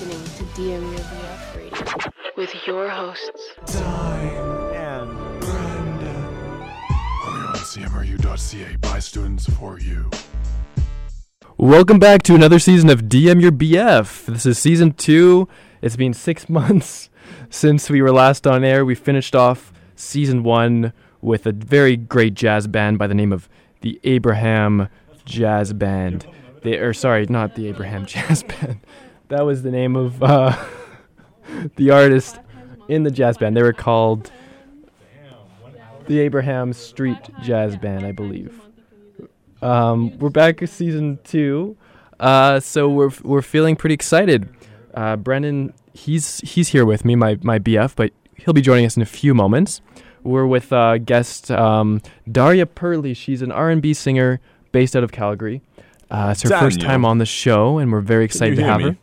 listening to DM Your BF Radio with your hosts, and Brennan. Only on CMRU.ca by students for you. Welcome back to another season of DM Your BF. This is season two. It's been six months since we were last on air. We finished off season one with a very great jazz band by the name of the Abraham Jazz Band. They, or sorry, not the Abraham Jazz Band. That was the name of uh, the artist in the jazz band. They were called the Abraham Street Jazz Band, I believe. Um, we're back season two, uh, so we're we're feeling pretty excited. Uh, Brennan, he's he's here with me, my my BF, but he'll be joining us in a few moments. We're with uh, guest um, Daria Purley. She's an R&B singer based out of Calgary. Uh, it's her first time on the show, and we're very excited to have me? her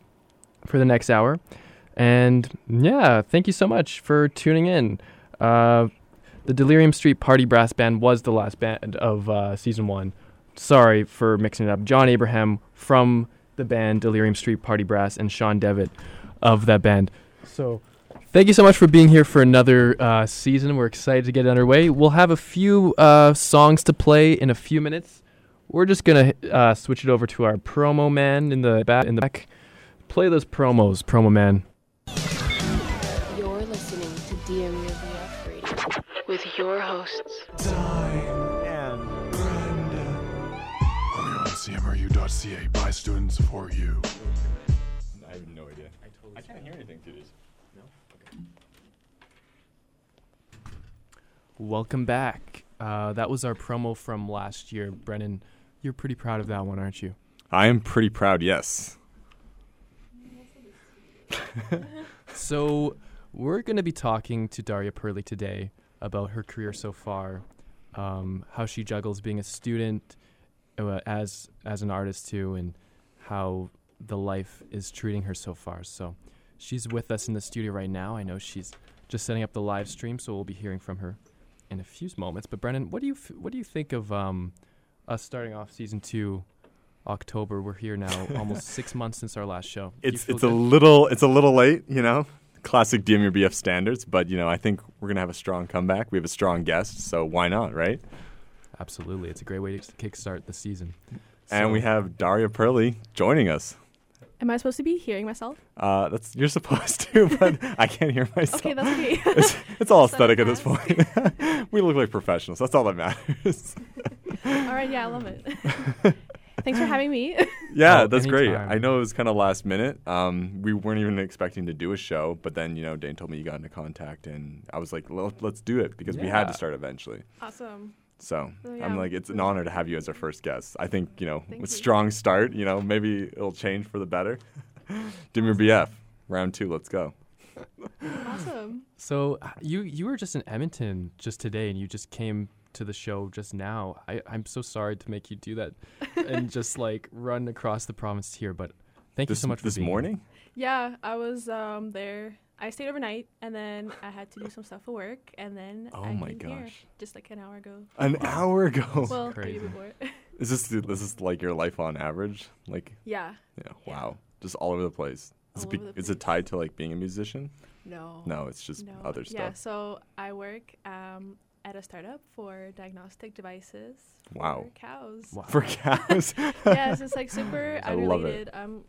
for the next hour. And yeah, thank you so much for tuning in. Uh, the Delirium Street Party Brass Band was the last band of uh, season one. Sorry for mixing it up. John Abraham from the band Delirium Street Party Brass and Sean Devitt of that band. So thank you so much for being here for another uh, season. We're excited to get underway. We'll have a few uh, songs to play in a few minutes. We're just gonna uh, switch it over to our promo man in the back. In the back, play those promos, promo man. You're listening to DM Radio with your hosts, and Brennan. Only on CMRU.ca by students for you. I have no idea. I, can't hear anything through this. No? Okay. Welcome back. Uh, that was our promo from last year, Brennan. You're pretty proud of that one, aren't you? I am pretty proud, yes. So, we're going to be talking to Daria Purley today about her career so far, um, how she juggles being a student uh, as as an artist too, and how the life is treating her so far. So, she's with us in the studio right now. I know she's just setting up the live stream, so we'll be hearing from her in a few moments. But Brennan, what do you f- what do you think of um, us starting off season two? October. We're here now, almost six months since our last show. Do you It's feel it's a little it's a little late, you know. Classic DM your BF standards, but you know I think we're gonna have a strong comeback. We have a strong guest, so why not, right? Absolutely, it's a great way to kickstart the season. And So- we have Daria Purley joining us. Am I supposed to be hearing myself? Uh, that's you're supposed to, but I can't hear myself. Okay, that's okay. it's, it's all aesthetic at this point. we look like professionals. That's all that matters. All right, yeah, I love it. Thanks for having me. Yeah, Oh, that's great. I know it was kind of last minute. Um, we weren't even expecting to do a show, but then you know Dane told me you got into contact, and I was like, Let, let's do it because we had to start eventually. awesome. So Oh, yeah. I'm like, it's an honor to have you as our first guest. I think you know, Thank with you. strong start, you know, maybe it'll change for the better. DM your BF, round two. Let's go. Awesome. So uh, you you were just in Edmonton just today, and you just came to the show just now. I I'm so sorry to make you do that, and just like run across the province here. But thank This you so much for this being here. morning. Yeah, I was um there. I stayed overnight, and then I had to do some stuff for work, and then Oh I my came here gosh. just like an hour ago. An hour ago. well, crazy. maybe before. is this this is like your life on average? Like, yeah. yeah, wow, just all over the place. Is, it, be- the is it tied to like being a musician? No. No, it's just no. other stuff. Yeah. stuff. So I work um at a startup for diagnostic devices. Wow. For cows. Wow. For cows. yes, it's like super I love it. unrelated. I'm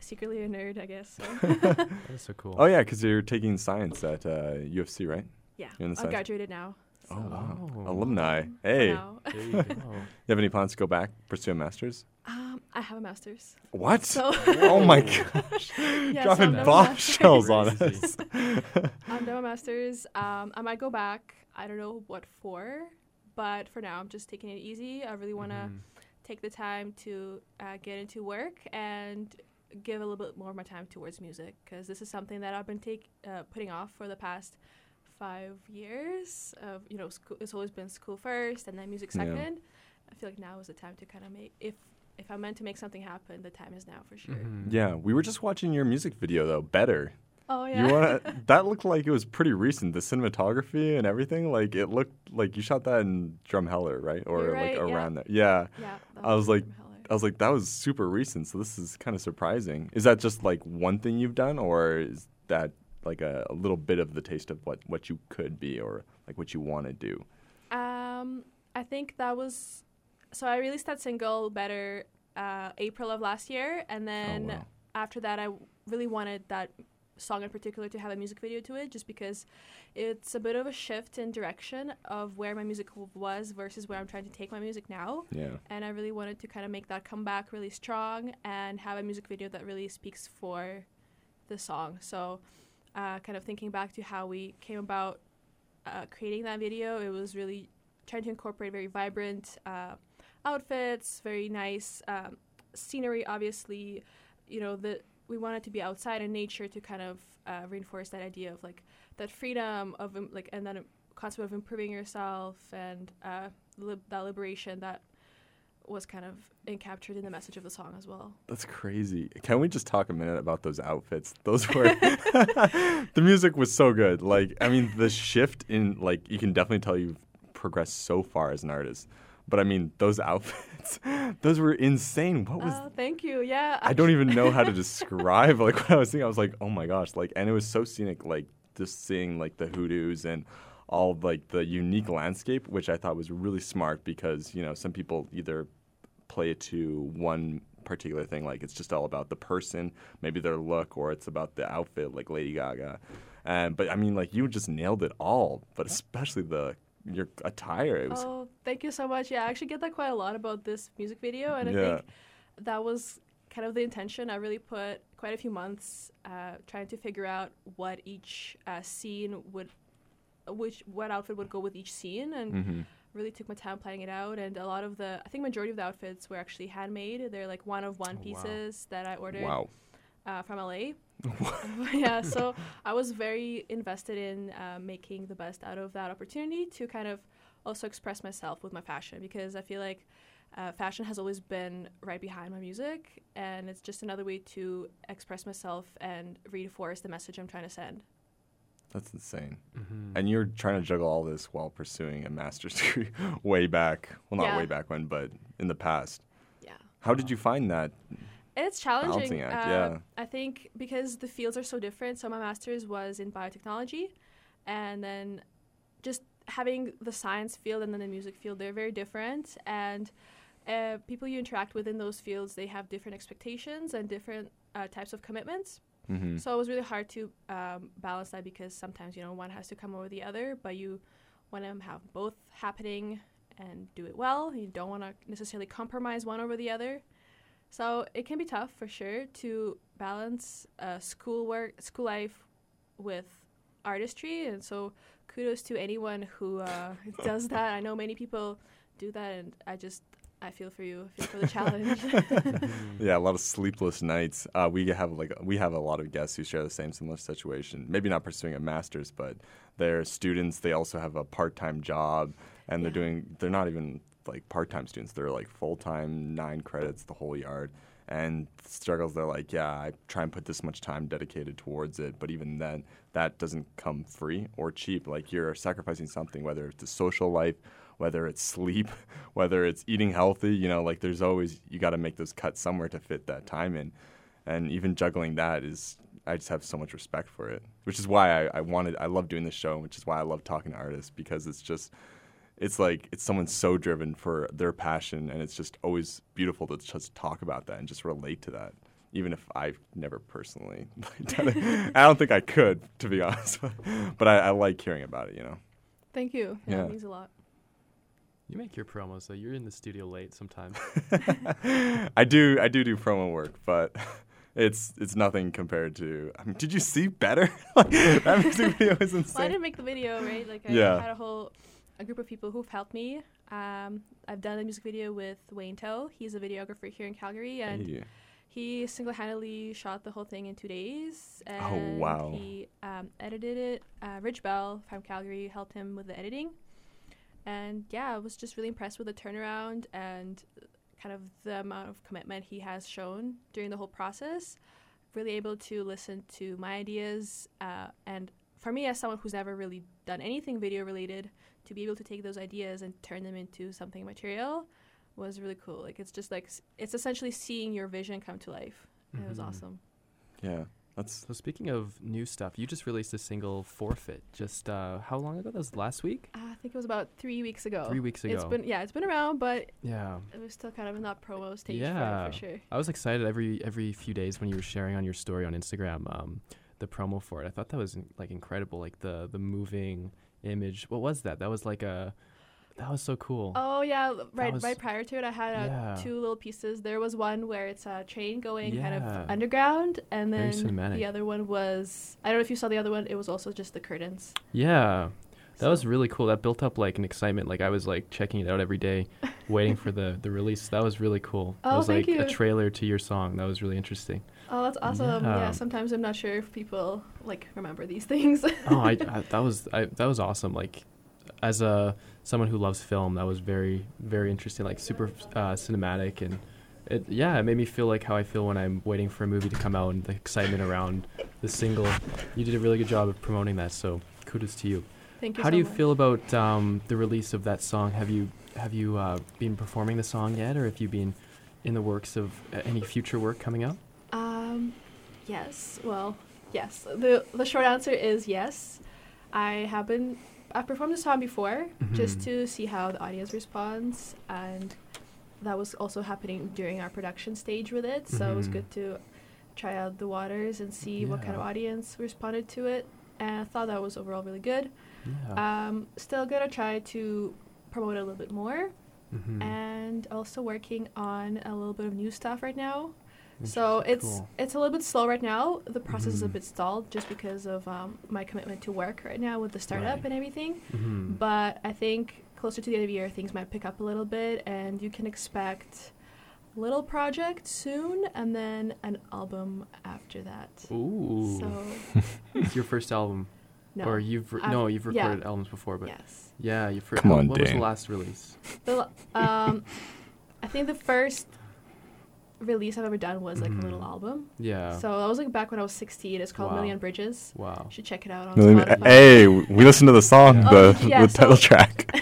secretly a nerd, I guess. So. That is so cool. oh yeah, because you're taking science at uh, U of C, right? yeah, You're in the I've science- graduated now. Oh wow, Oh. alumni. Hey, you. There you go. have any plans to go back pursue a master's? Um, I have a master's. What? So oh my gosh, Yeah, dropping I'm done with bombshells on us. I'm done with master's. Um, I might go back. I don't know what for, but for now, I'm just taking it easy. I really want to Mhm. take the time to uh, get into work and give a little bit more of my time towards music because this is something that I've been take uh, putting off for the past five years. Of you know, school, it's always been school first and then music Yeah. second. I feel like now is the time to kind of make if if I'm meant to make something happen, the time is now for sure. Mhm. Yeah, we were just watching your music video though. Better. Oh yeah. You want to? That looked like it was pretty recent. The cinematography and everything. Like it looked like you shot that in Drumheller, right? Or You're right, like yeah. around there. Yeah. yeah. I was like. I was like, that was super recent, so this is kind of surprising. Is that just like one thing you've done, or is that like a, a little bit of the taste of what what you could be, or like what you want to do? Um, I think that was so. I released that single "Better" uh, April of last year, and then wow. after that, I really wanted that song in particular to have a music video to it, just because it's a bit of a shift in direction of where my music was versus where I'm trying to take my music now. Yeah. And I really wanted to kind of make that comeback really strong and have a music video that really speaks for the song. So, uh, kind of thinking back to how we came about uh, creating that video, it was really trying to incorporate very vibrant uh, outfits, very nice um, scenery. Obviously, you know the we wanted to be outside in nature to kind of uh, reinforce that idea of like that freedom of um, like and then a concept of improving yourself and uh, lib- that liberation that was kind of in- captured in the message of the song as well. That's crazy. Can we just talk a minute about those outfits? Those were the music was so good. Like, I mean, the shift in like you can definitely tell you've progressed so far as an artist. But I mean, those outfits, those were insane. What was? Oh, thank you. Yeah. I don't even know how to describe like what I was thinking. I was like, oh my gosh, like, and it was so scenic. Like just seeing like the hoodoos and all like the unique landscape, which I thought was really smart because you know some people either play it to one particular thing, like it's just all about the person, maybe their look, or it's about the outfit, like Lady Gaga. And but I mean, like you just nailed it all, but especially the your attire. Was Oh, thank you so much. Yeah, I actually get that quite a lot about this music video, and I think that was kind of the intention. I really put quite a few months uh, trying to figure out what each uh, scene would, which what outfit would go with each scene, and Mhm. really took my time planning it out. And a lot of the, I think majority of the outfits were actually handmade. They're like one of one Oh, wow. pieces that I ordered wow. Uh, from LA. yeah, so I was very invested in uh, making the best out of that opportunity to kind of also express myself with my fashion because I feel like uh, fashion has always been right behind my music, and it's just another way to express myself and reinforce the message I'm trying to send. That's insane. Mm-hmm. And you're trying to juggle all this while pursuing a master's degree way back. Well, not Yeah. way back when, but in the past. Yeah. How did you find that? It's challenging. Act, uh, yeah. I think because the fields are so different. So my master's was in biotechnology, and then just having the science field and then the music field, they're very different. And uh, people you interact with in those fields, they have different expectations and different uh, types of commitments. Mm-hmm. So it was really hard to um, balance that because sometimes you know one has to come over the other, but you want to have both happening and do it well. You don't want to necessarily compromise one over the other. So it can be tough for sure to balance uh, school work, school life, with artistry. And so kudos to anyone who uh, does that. I know many people do that, and I just I feel for you. I feel for the challenge. Yeah, a lot of sleepless nights. Uh, we have like we have a lot of guests who share the same similar situation. Maybe not pursuing a master's, but they're students. They also have a part-time job, and they're doing. They're not even like part-time students. They're like full-time, nine credits, the whole yard. And struggles. They're like, yeah, I try and put this much time dedicated towards it, but even then, that doesn't come free or cheap. Like you're sacrificing something, whether it's a social life, whether it's sleep, whether it's eating healthy, you know, like there's always you got to make those cuts somewhere to fit that time in. And even juggling that is I just have so much respect for it, which is why I, I wanted I love doing this show, which is why I love talking to artists because it's just it's like it's someone so driven for their passion and it's just always beautiful to just talk about that and just relate to that. Even if I've never personally done it. I don't think I could, to be honest. but I, I like hearing about it, you know. Thank you. Yeah, Yeah. it means a lot. You make your promos, though. you're in the studio late sometimes. I do I do do promo work, but it's it's nothing compared to. I mean, did you see better? like, that music video is Well, I didn't make the video, right? Like I Yeah. had a whole a group of people who've helped me. Um, I've done a music video with Wayne Toe. He's a videographer here in Calgary, and Hey. he single-handedly shot the whole thing in two days. And Oh, wow. He um, edited it. Uh, Rich Bell from Calgary helped him with the editing, and yeah, I was just really impressed with the turnaround and kind of the amount of commitment he has shown during the whole process. Really able to listen to my ideas, uh, and for me, as someone who's never really done anything video related, to be able to take those ideas and turn them into something material was really cool. Like it's just like it's essentially seeing your vision come to life. And It was Mhm. awesome. Yeah, that's So speaking of new stuff, you just released a single "Forfeit." Just uh, how long ago? That was last week. Uh, I think it was about three weeks ago. Three weeks It's ago. been yeah, it's been around, but yeah. it was still kind of in that promo stage for, Yeah. it, for sure. I was excited every every few days when you were sharing on your story on Instagram um, the promo for it. I thought that was like incredible, like the the moving image. What was that? That was like a that was so cool. Oh yeah, right was- right prior to it, I had uh, Yeah. two little pieces. There was one where it's a train going kind of underground, and then the other one was I don't know if you saw the other one. It was also just the curtains. Yeah. That was really cool. That built up like an excitement. Like I was like checking it out every day, waiting for the the release. That was really cool. it Oh, was thank like a trailer to your song. That was really interesting. Oh, that's awesome. Yeah. Yeah. sometimes I'm not sure if people like remember these things. oh, I, I that was I, that was awesome. Like as a someone who loves film, that was very very interesting. Like super uh, cinematic and it yeah, it made me feel like how I feel when I'm waiting for a movie to come out and the excitement around the single. You did a really good job of promoting that. So kudos to you. Thank you. How so do you much. feel about um, the release of that song? Have you have you uh, been performing the song yet, or have you been in the works of uh, any future work coming up? Um, yes. Well, yes. the The short answer is yes. I have been. I've performed the song before, just Mhm. to see how the audience responds, and that was also happening during our production stage with it. So it was Mhm. good to try out the waters and see what kind of audience responded to it. And I thought that was overall really good. Yeah. Um, still gonna try to promote a little bit more, Mhm. and also working on a little bit of new stuff right now. So it's Cool. it's a little bit slow right now. The process is a Mhm. bit stalled just because of um, my commitment to work right now with the startup Right. and everything. Mhm. But I think closer to the end of the year, things might pick up a little bit, and you can expect little project soon, and then an album after that. Ooh, So it's your first album, no, or you've re- I've- no, you've yeah. recorded albums before, but yes. yeah, you've. Re- Come on, What was the last release? The, um, I think the first release I've ever done was like a little Mhm. album. Yeah. So that was like back when I was 16. It's called Wow. Million Bridges. wow. You should check it out on Million- Spotify. hey, we listened to the song, Oh, the, yeah, the title so- track.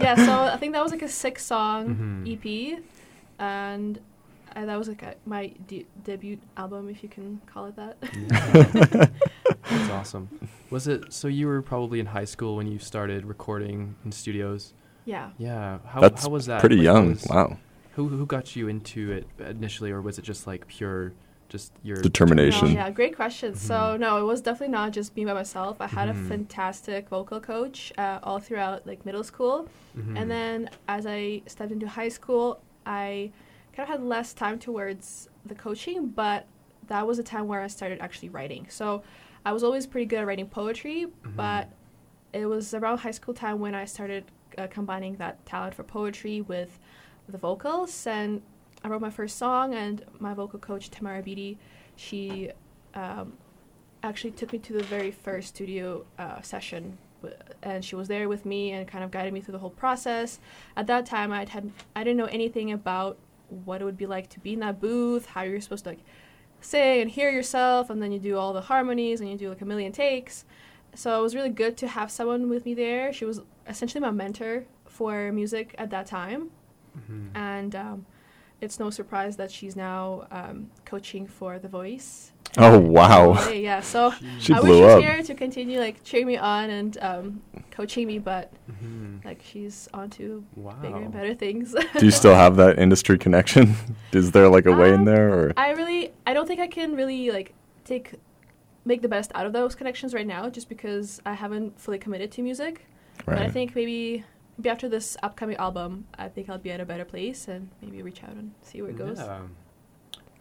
yeah, so I think that was like a six song Mhm. EP, and uh, that was like a, my de- debut album, if you can call it that. That's awesome. Was it so? You were probably in high school when you started recording in studios. yeah. Yeah. How That's how was that? pretty Like, young. was- Wow. Who who got you into it initially, or was it just like pure, just your Determination. Oh, yeah, great question. So Mhm. no, it was definitely not just me by myself. I had Mhm. a fantastic vocal coach uh, all throughout like middle school, Mhm. and then as I stepped into high school, I kind of had less time towards the coaching, but that was a time where I started actually writing. So I was always pretty good at writing poetry, Mhm. but it was around high school time when I started uh, combining that talent for poetry with the vocals, and I wrote my first song. And my vocal coach Tamara Beatty, she um, actually took me to the very first studio uh, session, and she was there with me and kind of guided me through the whole process. At that time, I'd had I didn't know anything about what it would be like to be in that booth, how you're supposed to like sing and hear yourself, and then you do all the harmonies and you do like a million takes. So it was really good to have someone with me there. She was essentially my mentor for music at that time, Mhm. and um, it's no surprise that she's now um, coaching for The Voice. Oh, wow. Yeah, so She I wish blew she was here to continue like cheering me on and um, coaching me, but Mhm. like she's on to Wow. bigger and better things. Do you still have that industry connection? Is there like a way in Um, there, or I really, I don't think I can really like take, make the best out of those connections right now, just because I haven't fully committed to music. Right. But I think maybe, maybe after this upcoming album, I think I'll be at a better place and maybe reach out and see where it goes. Yeah.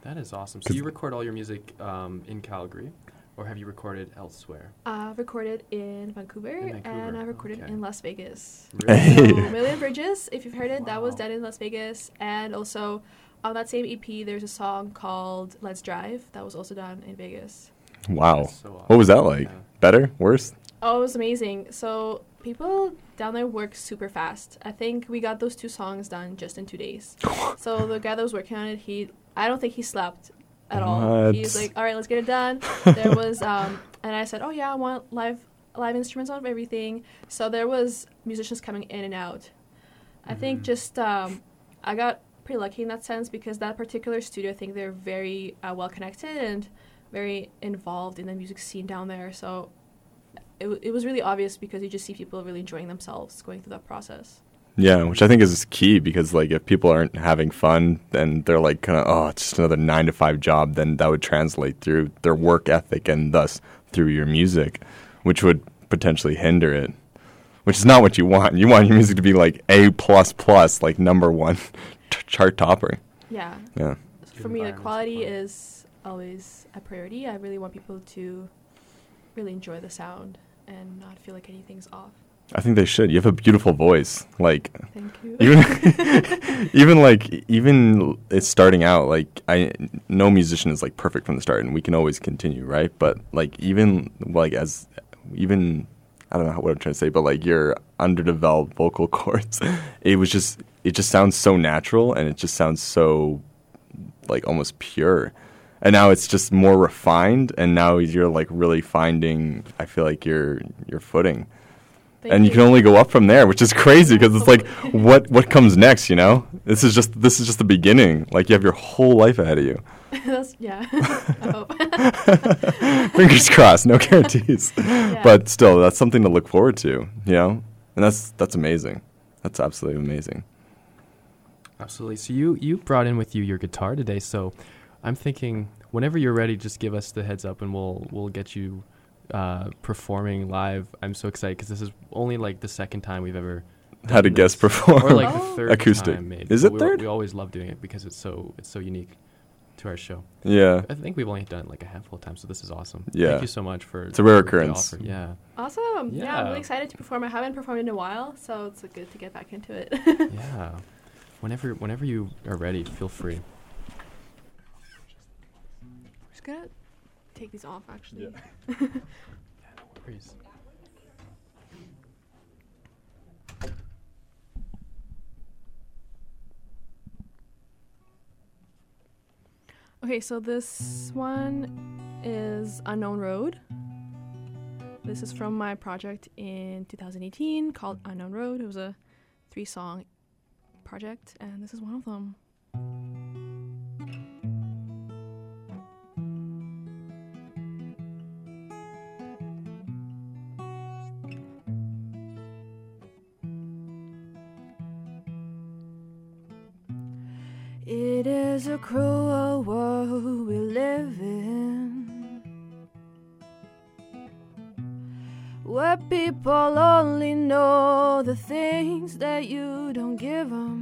That is awesome. So 'Cause- you record all your music um, in Calgary, or have you recorded elsewhere? I've recorded in Vancouver, In and I recorded okay. in Las Vegas. Hey. So Million Bridges, if you've heard it, that was done in Las Vegas. And also on that same EP, there's a song called Let's Drive that was also done in Vegas. wow. That's so What was that like? Yeah. Better? Worse? Oh, it was amazing. So people down there work super fast. I think we got those two songs done just in two days. so the guy that was working on it, he I don't think he slept at all. He's What? like, all right, let's get it done. there was um, and I said, oh yeah, I want live live instruments on everything. So there was musicians coming in and out. I think Mhm. just um, I got pretty lucky in that sense because that particular studio, I think they're very uh, well connected and very involved in the music scene down there. So it, w- it was really obvious because you just see people really enjoying themselves going through that process. Yeah, which I think is key because like if people aren't having fun, then they're like kind of oh, it's just another nine to five job. Then that would translate through their work ethic and thus through your music, which would potentially hinder it. Which is not what you want. You want your music to be like A plus plus, like number one t- chart topper. Yeah. Yeah. For me, the quality fun. is always a priority. I really want people to really enjoy the sound and not feel like anything's off. I think they should. You have a beautiful voice. Like Thank you. even even like even it's starting out like i no musician is like perfect from the start and we can always continue right but like even like as even i don't know what i'm trying to say but like your underdeveloped vocal cords it was just it just sounds so natural and it just sounds so like almost pure and now it's just more refined and now you're like really finding i feel like your your footing and you can only go up from there, which is crazy because it's like, what what comes next? You know, this is just this is just the beginning. Like you have your whole life ahead of you. That's, yeah. Hope. Fingers crossed, no guarantees, Yeah. but still, that's something to look forward to. You know, and that's that's amazing. That's absolutely amazing. Absolutely. So you you brought in with you your guitar today. So I'm thinking whenever you're ready, just give us the heads up, and we'll we'll get you uh, performing live. I'm so excited because this is only like the second time we've ever Had a done guest this. perform. or like Oh. the third Acoustic. time maybe. Is it we, third? We always love doing it because it's so it's so unique to our show. yeah, I think we've only done it like a handful of times, so this is awesome. Yeah. Thank you so much for It's a rare occurrence. offer. Yeah. Awesome. Yeah. I'm really excited to perform. I haven't performed in a while, so it's good to get back into it. Yeah. Whenever whenever you are ready, feel free. just gonna take these off, actually. Worries. Okay, so this one is Unknown Road. This is from my project in 2018 called Unknown Road. It was a three song project, and this is one of them. Cruel world we live in. Where people only know the things that you don't give them.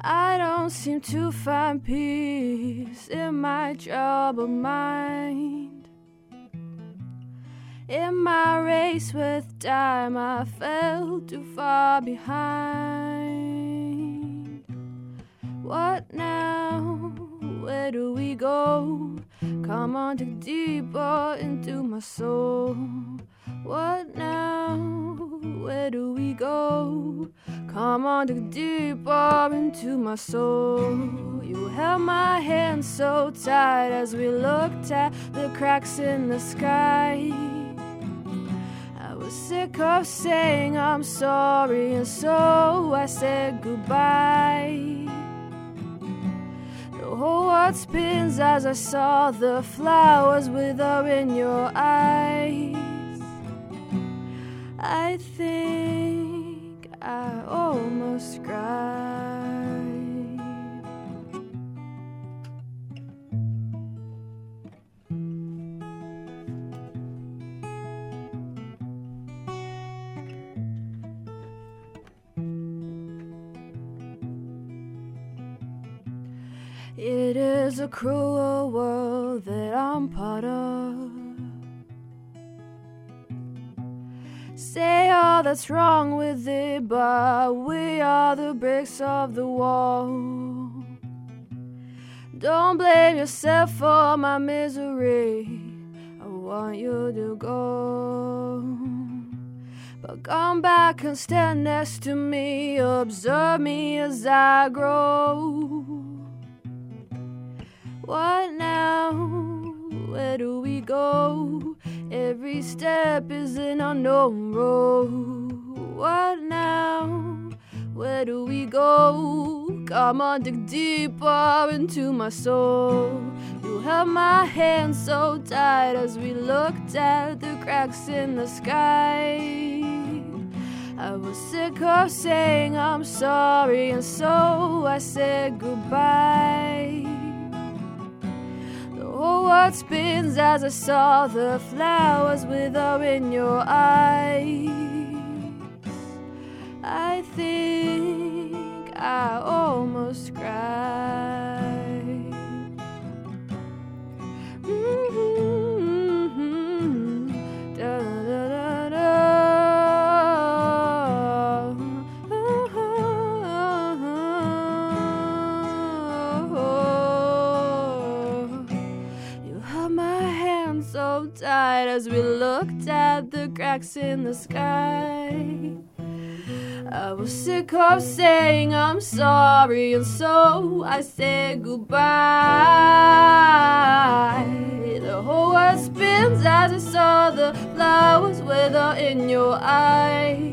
I don't seem to find peace in my troubled mind. In my race with time, I fell too far behind. What now? Where do we go? Come on, dig deeper into my soul. What now? Where do we go? Come on, dig deeper into my soul. You held my hand so tight as we looked at the cracks in the sky. I was sick of saying I'm sorry, and so I said goodbye. Whole spins as I saw the flowers wither in your eyes. I think I almost cried. A cruel world that I'm part of. Say all that's wrong with it, but we are the bricks of the wall. Don't blame yourself for my misery. I want you to go. But come back and stand next to me. Observe me as I grow. What now? Where do we go? Every step is an unknown road. What now? Where do we go? Come on, dig deeper into my soul. You held my hand so tight as we looked at the cracks in the sky. I was sick of saying I'm sorry, and so I said goodbye. Whole world spins as I saw the flowers wither in your eyes. I think I almost cried. Mhm. As we looked at the cracks in the sky. I was sick of saying I'm sorry, and so I said goodbye. The whole world spins as I saw the flowers wither in your eyes.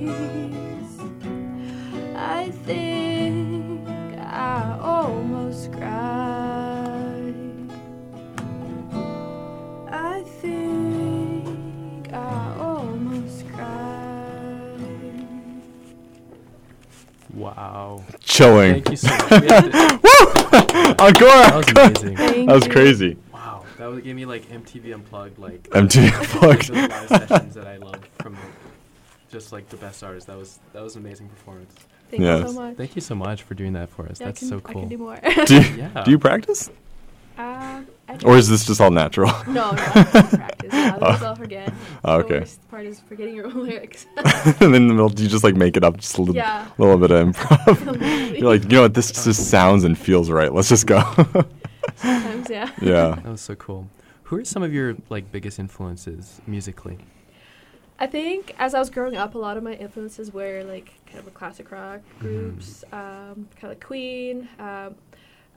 Wow. Chilling. Thank you so much. We have to- Encore. that was amazing. Thank That was you. crazy. Wow. That was, gave me like MTV Unplugged, like MTV Unplugged. those live sessions that I love from just like the best artists. That was that was an amazing performance. Thank you so much. Thank you so much for doing that for us. Yeah, That's can- so I cool. can do more. Do you, Yeah. do you practice? Um, Or is this just all natural? No, no, I practice. Yeah, Oh. otherwise I'll forget. Oh, The okay. worst part is forgetting your own lyrics. and then in the middle, do you just like make it up just a little, yeah. little bit of improv? You're like, you know what, this just sounds and feels right. Let's just go. Sometimes, yeah. yeah. That was so cool. Who are some of your like biggest influences musically? I think as I was growing up, a lot of my influences were like kind of the classic rock Mm-hmm. groups, um, kind of like Queen, um,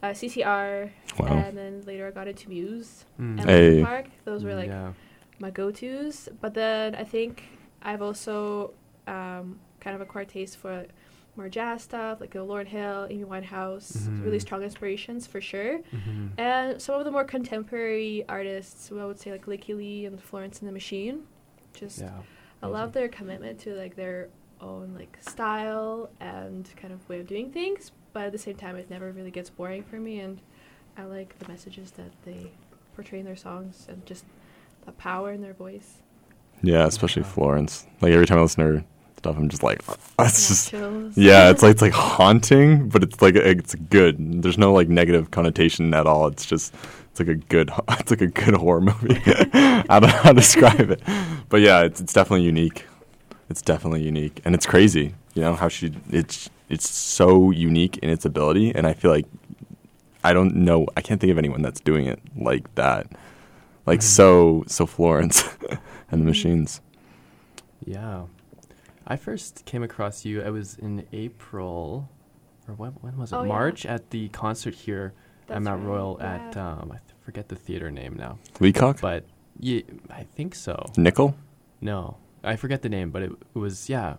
uh, CCR, Wow. and then later I got into Muse Mm. and Hey. Linkin Park. Those were like yeah. my go-tos. But then I think I've also um, kind of acquired taste for more jazz stuff, like Lauryn Hill, Amy Winehouse, really Mhm. strong inspirations for sure. Mhm. And some of the more contemporary artists, I would say like Lykke Li and Florence and the Machine. Just Yeah. I love their commitment to like their own like style and kind of way of doing things, but at the same time it never really gets boring for me and I like the messages that they portray in their songs and just the power in their voice. Yeah, especially Florence. Like every time I listen to her stuff, I'm just like, it's Yeah, just chills. yeah, it's like it's like haunting, but it's like it's good. There's no like negative connotation at all. It's just it's like a good it's like a good horror movie. I don't know how to describe it, but yeah, it's it's definitely unique. It's definitely unique, and it's crazy. You know how she it's it's so unique in its ability, and I feel like I don't know I can't think of anyone that's doing it like that, like Mhm. so so Florence and the. Machines. Yeah. I first came across you. I was in April, or when, when was it? Oh, yeah. March at the concert here at Mount right, Royal at um, I forget the theater name now, Leacock, but yeah, I think so. Nickel. No, I forget the name, but it, it was yeah,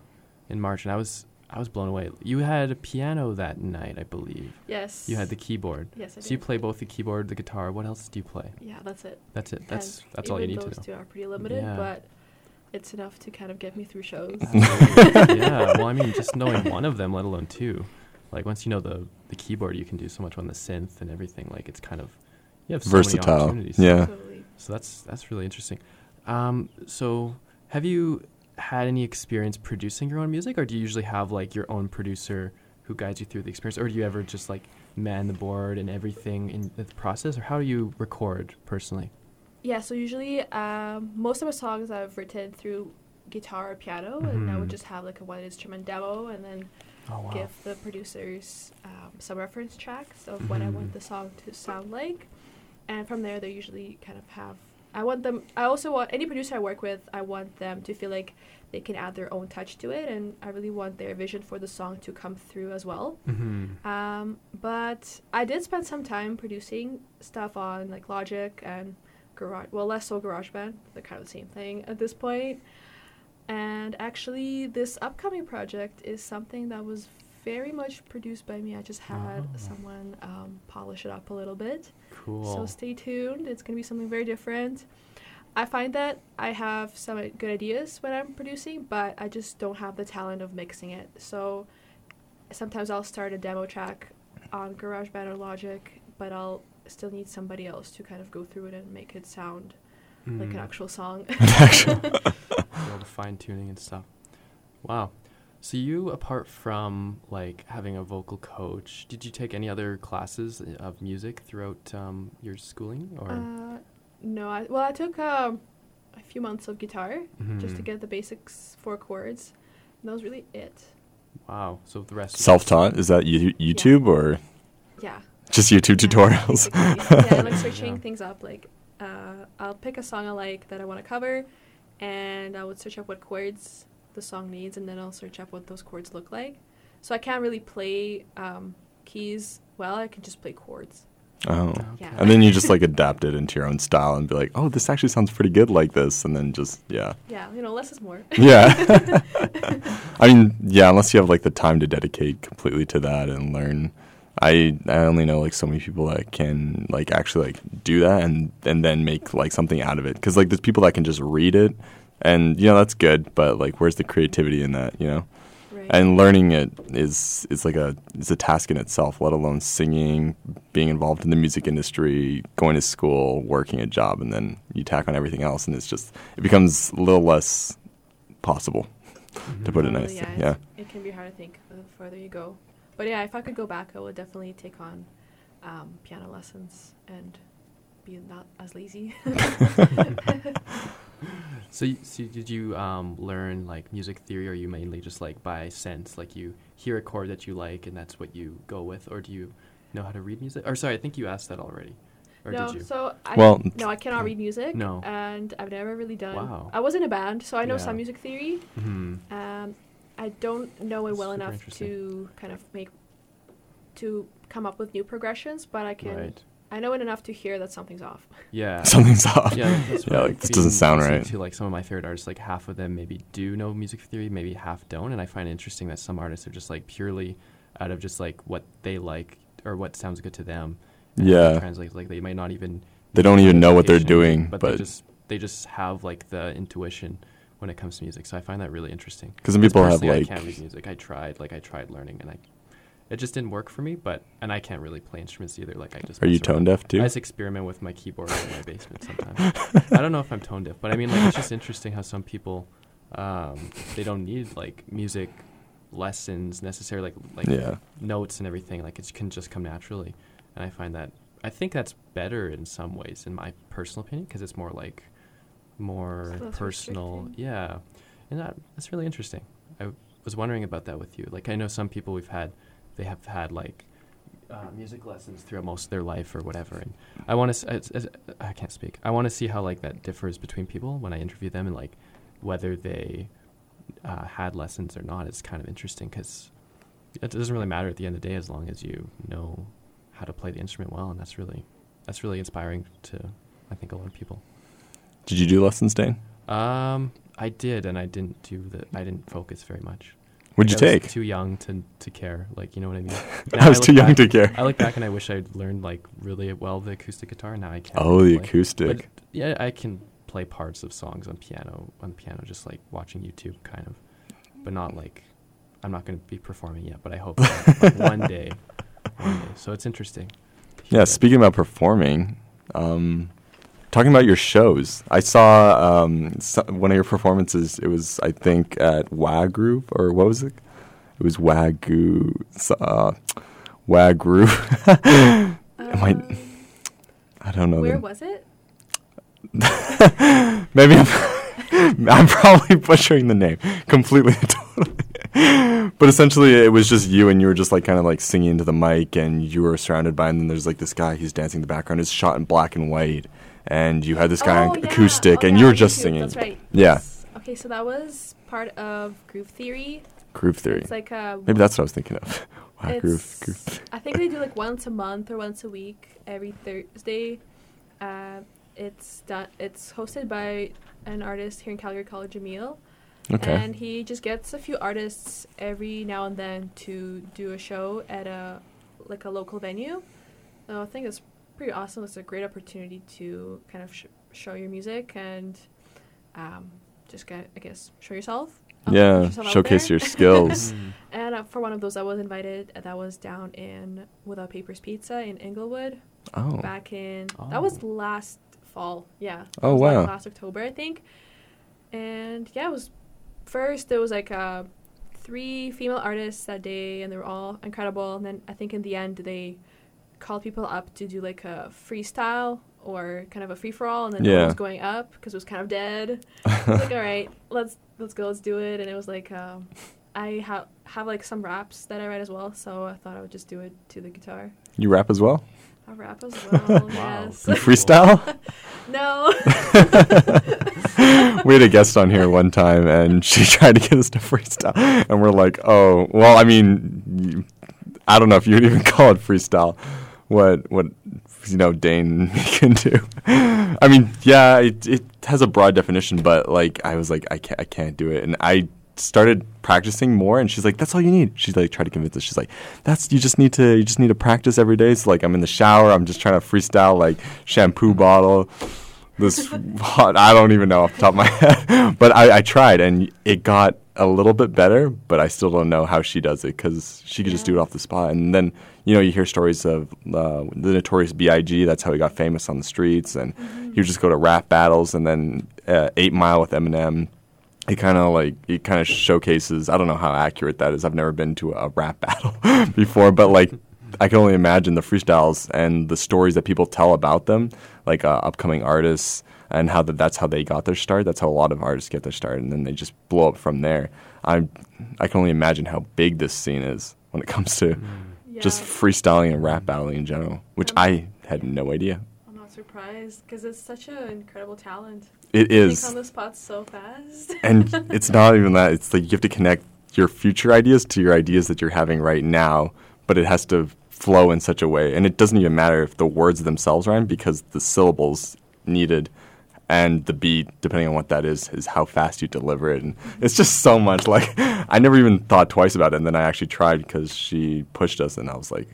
in March, and I was I was blown away. You had a piano that night, I believe. Yes. You had the keyboard. Yes, I So you did. play both the keyboard, the guitar. What else do you play? Yeah, that's it. That's it. That's And that's all you even need to know. those know. two are pretty limited, Yeah. but it's enough to kind of get me through shows. yeah, well, I mean, just knowing one of them, let alone two, like once you know the the keyboard, you can do so much on the synth and everything. Like it's kind of you have so many Versatile. opportunities. Yeah. Totally. So that's that's really interesting. Um, so have you had any experience producing your own music, or do you usually have like your own producer who guides you through the experience, or do you ever just like man the board and everything in the process, or how do you record personally? Yeah, so usually um, most of my songs I've written through guitar or piano, and I would Mhm. just have like a one instrument demo and then Oh wow. give the producers um, some reference tracks of what I want Mhm. the song to sound like. And from there, they usually kind of have. I want them. I also want any producer I work with. I want them to feel like they can add their own touch to it, and I really want their vision for the song to come through as well. Mm-hmm. Um, but I did spend some time producing stuff on like Logic and Garage. Well, less so GarageBand. They're kind of the same thing at this point. And actually, this upcoming project is something that was very much produced by me. I just had Oh. someone um, polish it up a little bit. Cool. So stay tuned. It's going to be something very different. I find that I have some good ideas when I'm producing, but I just don't have the talent of mixing it. So sometimes I'll start a demo track on GarageBand or Logic, but I'll still need somebody else to kind of go through it and make it sound like an Mm. actual song. Actually. all the fine tuning and stuff. Wow. So you, apart from like having a vocal coach, did you take any other classes of music throughout um, your schooling, or? uh, no, I, well, I took um, a few months of guitar just to Mhm. get the basics, four chords. And that was really it. Wow. So the rest. Self-taught? Is that you- YouTube or Yeah. just YouTube Yeah, tutorials? basically. yeah, like searching Yeah. things up. Like, uh, I'll pick a song I like that I want to cover, and I would search up what chords the song needs, and then I'll search up what those chords look like. So I can't really play um, keys well. I can just play chords. Oh. Okay. Yeah. And then you just like adapt it into your own style and be like, oh, this actually sounds pretty good like this. And then just, yeah. Yeah, you know, less is more. Yeah. I mean, yeah, unless you have like the time to dedicate completely to that and learn. I I only know like so many people that can like actually like do that and and then make like something out of it. Because like there's people that can just read it, and you know that's good, but like where's the creativity in that? You know. right. And learning it is is like a is a task in itself. Let alone singing, being involved in the music industry, going to school, working a job, and then you tack on everything else, and it's just it becomes a little less possible to put it Totally, nicely. yeah, Yeah. it's- It can be hard to think the further you go. But yeah, if I could go back, I would definitely take on um, piano lessons and be not as lazy. So, so did you um, learn like music theory, or you mainly just like by sense, like you hear a chord that you like and that's what you go with, or do you know how to read music? Or sorry, I think you asked that already, or no, did you? so I, Well, no, I cannot read music. No. and I've never really done. Wow. I was in a band, so I know Yeah. some music theory. hmm Um, I don't know it That's well enough to kind of make to come up with new progressions, but I can. Right. I know it enough to hear that something's off. Yeah. Something's off. yeah, that's Yeah, like, this doesn't sound right. To like some of my favorite artists, like half of them maybe do know music theory, maybe half don't, and I find it interesting that some artists are just like purely out of just like what they like or what sounds good to them. and Yeah. translates like they might not even. They don't even know what they're doing, but, but- they just they just have like the intuition when it comes to music. So I find that really interesting. Because some people have like I can't read music. I tried, like I tried learning, and I, it just didn't work for me. But and I can't really play instruments either. Like I just. Are you mess around. tone deaf too? I just experiment with my keyboard in my basement sometimes. I don't know if I'm tone deaf, but I mean, like, it's just interesting how some people, um, they don't need like music lessons necessarily, like like Yeah. notes and everything. Like it can just come naturally, and I find that I think that's better in some ways, in my personal opinion, because it's more like more It's less personal. Yeah, and that that's really interesting. I was wondering about that with you. Like I know some people we've had, they have had like uh, music lessons throughout most of their life or whatever. And I want to, I can't speak. I want to see how like that differs between people when I interview them and like whether they uh, had lessons or not. It's kind of interesting because it doesn't really matter at the end of the day as long as you know how to play the instrument well, and that's really that's really inspiring to I think a lot of people. Did you do lessons, Dane? Um, I did, and I didn't do the. I didn't focus very much. What'd you I was take? Too young to to care. Like you know what I mean. I was look too young back- to care. I look back and I wish I'd learned like really well the acoustic guitar. Now I can't. Oh, really the play. acoustic. But yeah, I can play parts of songs on piano on piano, just like watching YouTube, kind of, but not like I'm not going to be performing yet. But I hope that, like, one day, one day. So it's interesting. Yeah, speaking about performing, um, talking about your shows, I saw um, so- one of your performances. It was, I think, at Wagru, or what was it? It was Wagyu, uh, Wagru. Am I- Um, I don't know. where was it? Maybe I'm, I'm probably butchering the name completely, totally. But essentially, it was just you, and you were just like kind of like singing into the mic, and you were surrounded by, and then there's like this guy, he's dancing in the background. It's shot in black and white, and you had this guy oh, on yeah. acoustic, Oh, and yeah, you were just YouTube, singing. That's right. Yeah. Yes. Okay, so that was part of Groove Theory. Groove theory. It's like a Maybe that's what I was thinking of. Wow, groove, groove. I think they do like once a month or once a week, every Thursday. Uh, it's done. It's hosted by an artist here in Calgary called Jamil. Okay. And he just gets a few artists every now and then to do a show at a like a local venue. So I think it's pretty awesome. It's a great opportunity to kind of sh- show your music and um, just get, I guess, show yourself. um, yeah, yourself showcase your skills. And uh, for one of those, I was invited. uh, That was down in Without Papers Pizza in Inglewood oh, back in. That was Oh. last fall. Yeah. Oh, was, like, wow. last October, I think. And yeah, it was first. There was like uh, three female artists that day, and they were all incredible. And then I think in the end, they called people up to do like a freestyle or kind of a free for all, and then no Yeah. was going up because it was kind of dead. Like, all right, let's let's go, let's do it. And it was like. Um, I have have like some raps that I write as well, so I thought I would just do it to the guitar. you rap as well? I rap as well. Yes. You freestyle? no. we had a guest on here one time, and she tried to get us to freestyle, and we're like, "Oh, well, I mean, you- I don't know if you'd even call it freestyle. What what you know, Dane can do. I mean, yeah, it it has a broad definition, but like, I was like, I can't I can't do it, and I started practicing more and she's like that's all you need. She's like tried to convince us. She's like that's you just need to you just need to practice every day. So like i'm in the shower. I'm just trying to freestyle like shampoo bottle this hot I don't even know off the top of my head, but I, I tried and it got a little bit better, but I still don't know how she does it because she could just do it off the spot. And then you know you hear stories of uh, the notorious B.I.G. That's how he got famous on the streets, and he would just go to rap battles. And then uh, Eight Mile with Eminem, it kind of like it kind of showcases. I don't know how accurate that is. I've never been to a rap battle before, but like I can only imagine the freestyles and the stories that people tell about them, like uh, upcoming artists, and how that that's how they got their start. That's how a lot of artists get their start, and then they just blow up from there. I I can only imagine how big this scene is when it comes to Yeah, just freestyling and rap battling in general, which I had no idea. I'm not surprised because it's such an incredible talent. It You is. On the spot so fast. and it's not even that. It's like you have to connect your future ideas to your ideas that you're having right now, but it has to flow in such a way. And it doesn't even matter if the words themselves rhyme because the syllables needed and the beat, depending on what that is, is how fast you deliver it. And it's just so much. Like I never even thought twice about it, and then I actually tried because she pushed us, and I was like,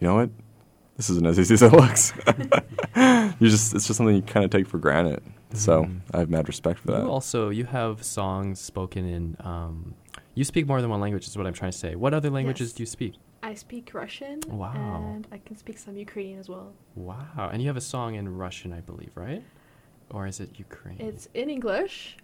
you know what? This isn't as easy as it looks. you just it's just something you kind of take for granted. So Mhm. I have mad respect for that. You also you have songs spoken in. Um, you speak more than one language, is what I'm trying to say. What other languages Yes. do you speak? I speak Russian. Wow. And I can speak some Ukrainian as well. Wow, and you have a song in Russian, I believe, right? Or is it Ukraine? It's in English,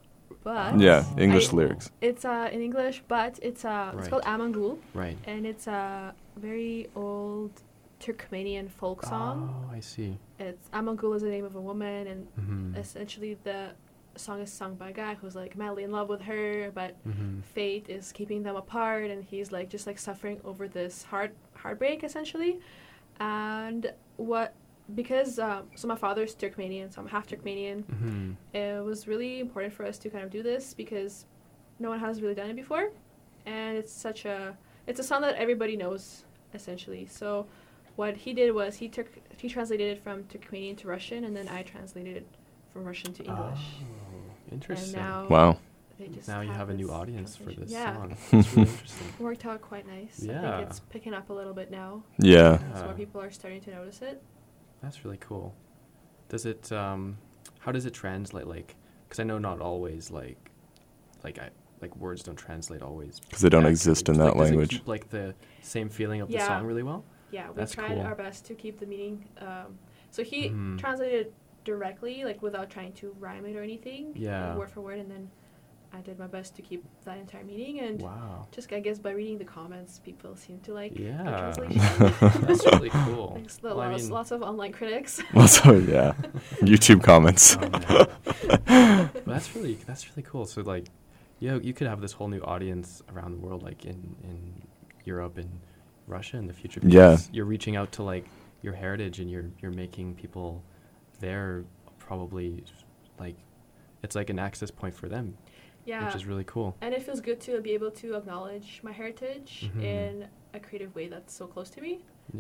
but Yeah. English I- lyrics. it's uh, in English, but it's uh, it's called Amangul, right. and it's a very old Turkmenian folk song. Oh, I see. It's Amangul is the name of a woman, and Mm-hmm. essentially the song is sung by a guy who's like madly in love with her, but Mm-hmm. fate is keeping them apart and he's like just like suffering over this heart heartbreak essentially and what because um, so my father's turkmenian so i'm half turkmenian Mm-hmm. it was really important for us to kind of do this because no one has really done it before and it's such a it's a song that everybody knows essentially so what he did was he took he translated it from turkmenian to russian and then i translated it from russian to english Oh, interesting. and now Wow. just now you have a new audience for this yeah song. It's really interesting. worked out quite nice. I Yeah. think it's picking up a little bit now. Yeah. So Yeah. more people are starting to notice it. That's really cool. Does it? Um, how does it translate? Like, because I know not always like, like I like words don't translate always. Because they don't accurately. exist in Like, that does it language. keep, like the same feeling of the song really well. Yeah, we That's tried cool. our best to keep the meaning. Um, so he Mhm. translated directly, like without trying to rhyme it or anything. Yeah. word for word, and then I did my best to keep that entire meeting, And Wow. just I guess by reading the comments, people seem to like the translation. That's really cool. Thanks to Well, I lots, mean- lots of online critics. Also, yeah. YouTube comments. Oh, man. That's really that's really cool. So like, you you could have this whole new audience around the world, like in in Europe and Russia in the future. Yeah. You're reaching out to like your heritage, and you're you're making people there probably like it's like an access point for them, yeah. which is really cool. and it feels good to be able to acknowledge my heritage Mhm. in a creative way that's so close to me.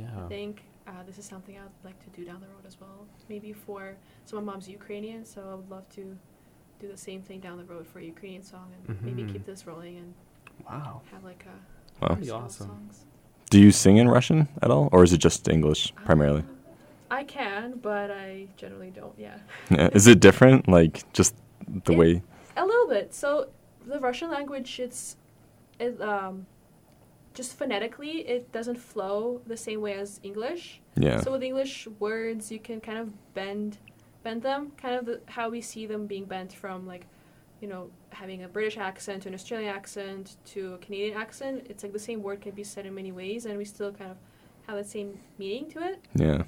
Yeah. I think uh, this is something I'd like to do down the road as well. Maybe for so my mom's Ukrainian, so I would love to do the same thing down the road for a Ukrainian song and maybe Mhm. keep this rolling and Wow. have like a Wow. Pretty awesome. songs. Do you sing in Russian at all, or is it just English primarily? Uh, I can, but I generally don't. Yeah, Yeah. Is it different? Like just the It- way? A little bit. So the Russian language, it's it um, just phonetically, it doesn't flow the same way as English. Yeah. So with English words, you can kind of bend bend them, kind of the, how we see them being bent from like, you know, having a British accent to an Australian accent to a Canadian accent. It's like the same word can be said in many ways, and we still kind of have the same meaning to it. Yeah.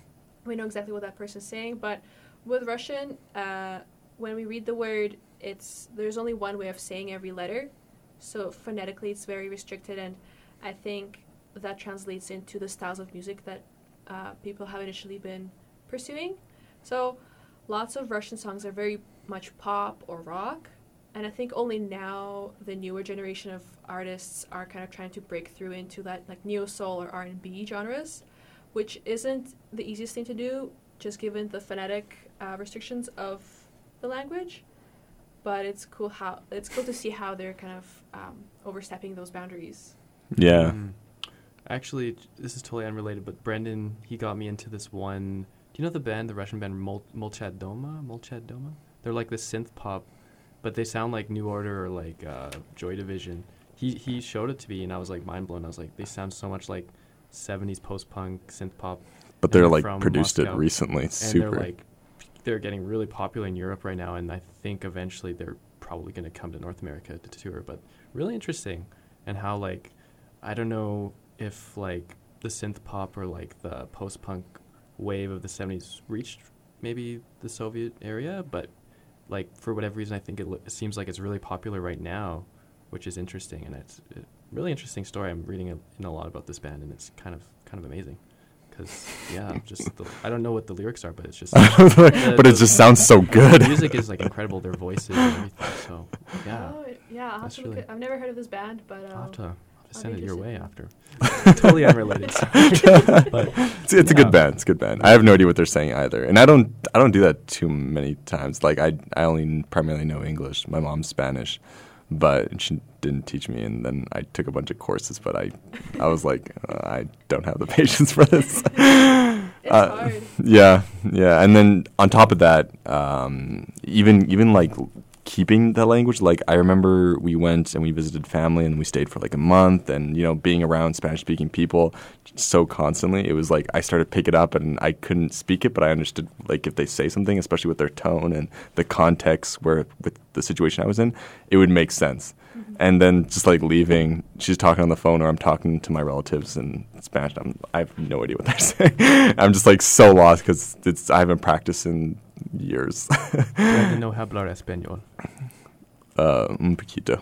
We know exactly what that person's saying, but with Russian, uh, when we read the word, it's there's only one way of saying every letter, so phonetically it's very restricted, and I think that translates into the styles of music that uh, people have initially been pursuing. So lots of Russian songs are very much pop or rock, and I think only now the newer generation of artists are kind of trying to break through into that like neo soul or R and B genres, which isn't the easiest thing to do, just given the phonetic uh, restrictions of the language. But it's cool how it's cool to see how they're kind of um, overstepping those boundaries. Yeah. Mm. Actually, this is totally unrelated, but Brennan, he got me into this one. Do you know the band, the Russian band Mol- Molchat Doma? Molchat Doma? They're like this synth pop, but they sound like New Order or like uh, Joy Division. He he showed it to me, and I was like mind blown. I was like, they sound so much like '70s post punk synth pop, But they're they're like from produced it Moscow. recently. and Super. they're like they're getting really popular in Europe right now, and I think eventually they're probably going to come to North America to tour. But really interesting, and how like I don't know if like the synth pop or like the post punk wave of the '70s reached maybe the Soviet area, but like for whatever reason, I think it, lo- it seems like it's really popular right now, which is interesting, and it's a really interesting story. I'm reading a, in a lot about this band, and it's kind of kind of amazing. Because yeah, just the, I don't know what the lyrics are, but it's just but it just sounds so good. the music is like incredible. Their voices and everything. So yeah, Oh, yeah. I'll have That's to look really- at, I've never heard of this band, but I'll uh, have to, I'll have to I'll send it your way interested after. totally unrelated. Sorry. but It's, it's a good band. It's a good band. I have no idea what they're saying either, and I don't. I don't do that too many times. Like I, I only primarily know English. My mom's Spanish, but she didn't teach me. And then I took a bunch of courses, but I, I was like, uh, I don't have the patience for this. Uh. Yeah, yeah, and then on top of that, um, even even like keeping the language. Like I remember we went and we visited family and we stayed for like a month, and you know being around Spanish speaking people so constantly, it was like I started to pick it up and I couldn't speak it, but I understood like if they say something, especially with their tone and the context where with the situation I was in, it would make sense. And then just like leaving, she's talking on the phone, or I'm talking to my relatives in Spanish. I'm, I have no idea what they're saying. I'm just like so lost because it's I haven't practiced in years. Brennan no hablar español. uh, un poquito.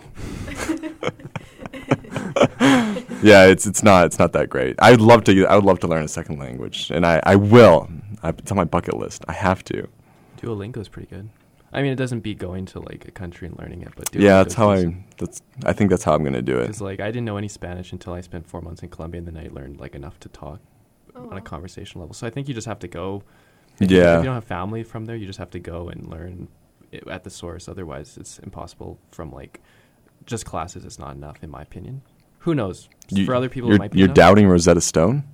yeah, it's it's not it's not that great. I'd love to I would love to learn a second language, and I I will. I, it's on my bucket list. I have to. Duolingo is pretty good. I mean, it doesn't beat going to like a country and learning it, but doing yeah, that's how I. That's I think that's how I'm gonna do it. Because like I didn't know any Spanish until I spent four months in Colombia, and then I learned like enough to talk Oh, on a conversation level. So I think you just have to go. If you, Yeah. if you don't have family from there, you just have to go and learn it at the source. Otherwise, it's impossible from like just classes. It's not enough, in my opinion. Who knows? You- For other people, you're, it might be you're doubting Rosetta Stone.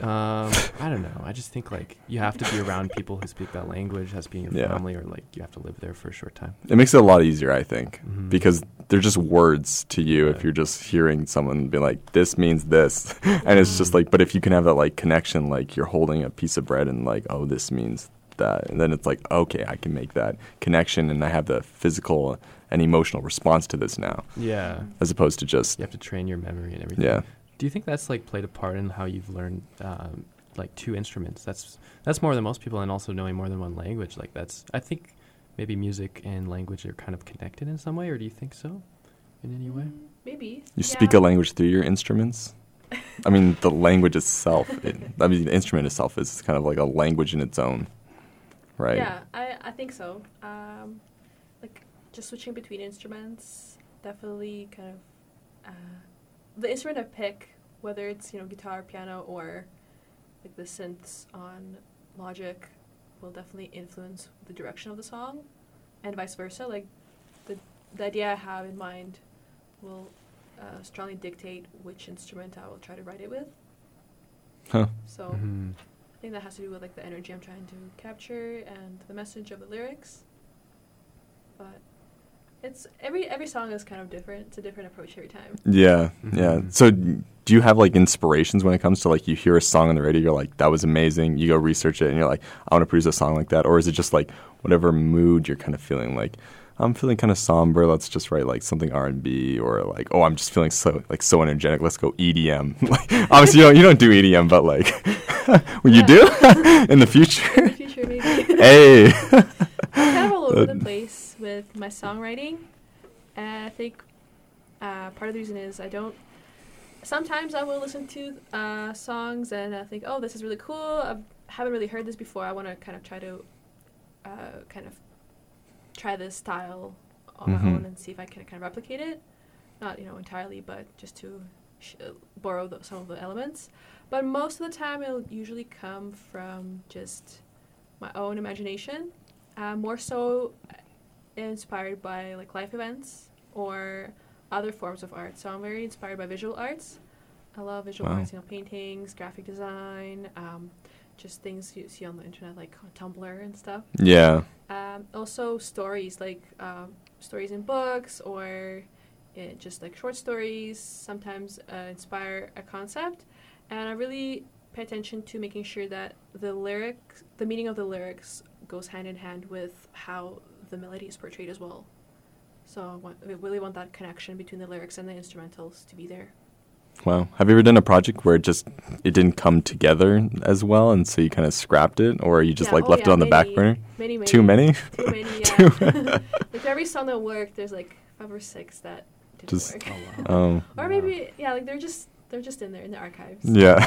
Um, I don't know. I just think like you have to be around people who speak that language. Has to be your Yeah. family, or like you have to live there for a short time. It makes it a lot easier, I think, Mhm. because they're just words to you. Yeah. If you're just hearing someone be like, "This means this," and it's just like, but if you can have that like connection, like you're holding a piece of bread and like, "Oh, this means that," and then it's like, "Okay, I can make that connection," and I have the physical and emotional response to this now, Yeah, as opposed to just you have to train your memory and everything. yeah. Do you think that's like played a part in how you've learned um, like two instruments? That's that's more than most people, and also knowing more than one language. Like that's I think maybe music and language are kind of connected in some way, or do you think so, in any way? Mm, Maybe. You speak a language through your instruments. I mean, the language itself. It, I mean, the instrument itself is kind of like a language in its own, right? Yeah, I, I think so. Um, like just switching between instruments, definitely kind of uh, the instrument I pick, whether it's you know guitar, piano, or like the synths on Logic, will definitely influence the direction of the song. and vice versa. Like the the idea I have in mind will uh, strongly dictate which instrument I will try to write it with. Huh. So Mhm. I think that has to do with like the energy I'm trying to capture and the message of the lyrics. But it's every every song is kind of different. It's a different approach every time. Yeah, yeah. Mhm. So, do you have like inspirations when it comes to like you hear a song on the radio, you're like, that was amazing. You go research it, and you're like, I want to produce a song like that, or is it just like whatever mood you're kind of feeling? Like, I'm feeling kind of somber. Let's just write like something R and B, or like, oh, I'm just feeling so like so energetic. Let's go EDM. like, obviously, you don't you don't do EDM, but like, well, you do in the In future. the future, maybe. hey. Kind of all over the place with my songwriting, and I think uh, part of the reason is I don't. Sometimes I will listen to uh, songs and I think, oh, this is really cool. I haven't really heard this before. I want to kind of try to, uh, kind of, try this style on Mhm. my own and see if I can kind of replicate it. Not you know entirely, but just to sh- uh, borrow the, some of the elements. But most of the time, it'll usually come from just my own imagination uh, more so inspired by like life events or other forms of art. So I'm very inspired by visual arts. I love visual Wow. arts, you know, paintings, graphic design, um, just things you see on the internet like Tumblr and stuff. Yeah. Um, also stories like um, stories in books or uh, just like short stories sometimes uh, inspire a concept, and I really pay attention to making sure that the lyrics, the meaning of the lyrics, goes hand in hand with how the melody is portrayed as well. So I, want, I really want that connection between the lyrics and the instrumentals to be there. Wow. Have you ever done a project where it just it didn't come together as well, and so you kind of scrapped it, or you just Yeah, like oh left yeah, it on the back burner? Many, many, Too many? too many. Yeah. Too like every song that worked, there's like five or six that didn't Just- work. Oh wow. Um. Or maybe yeah, like they're just they're just in there in the archives. Yeah.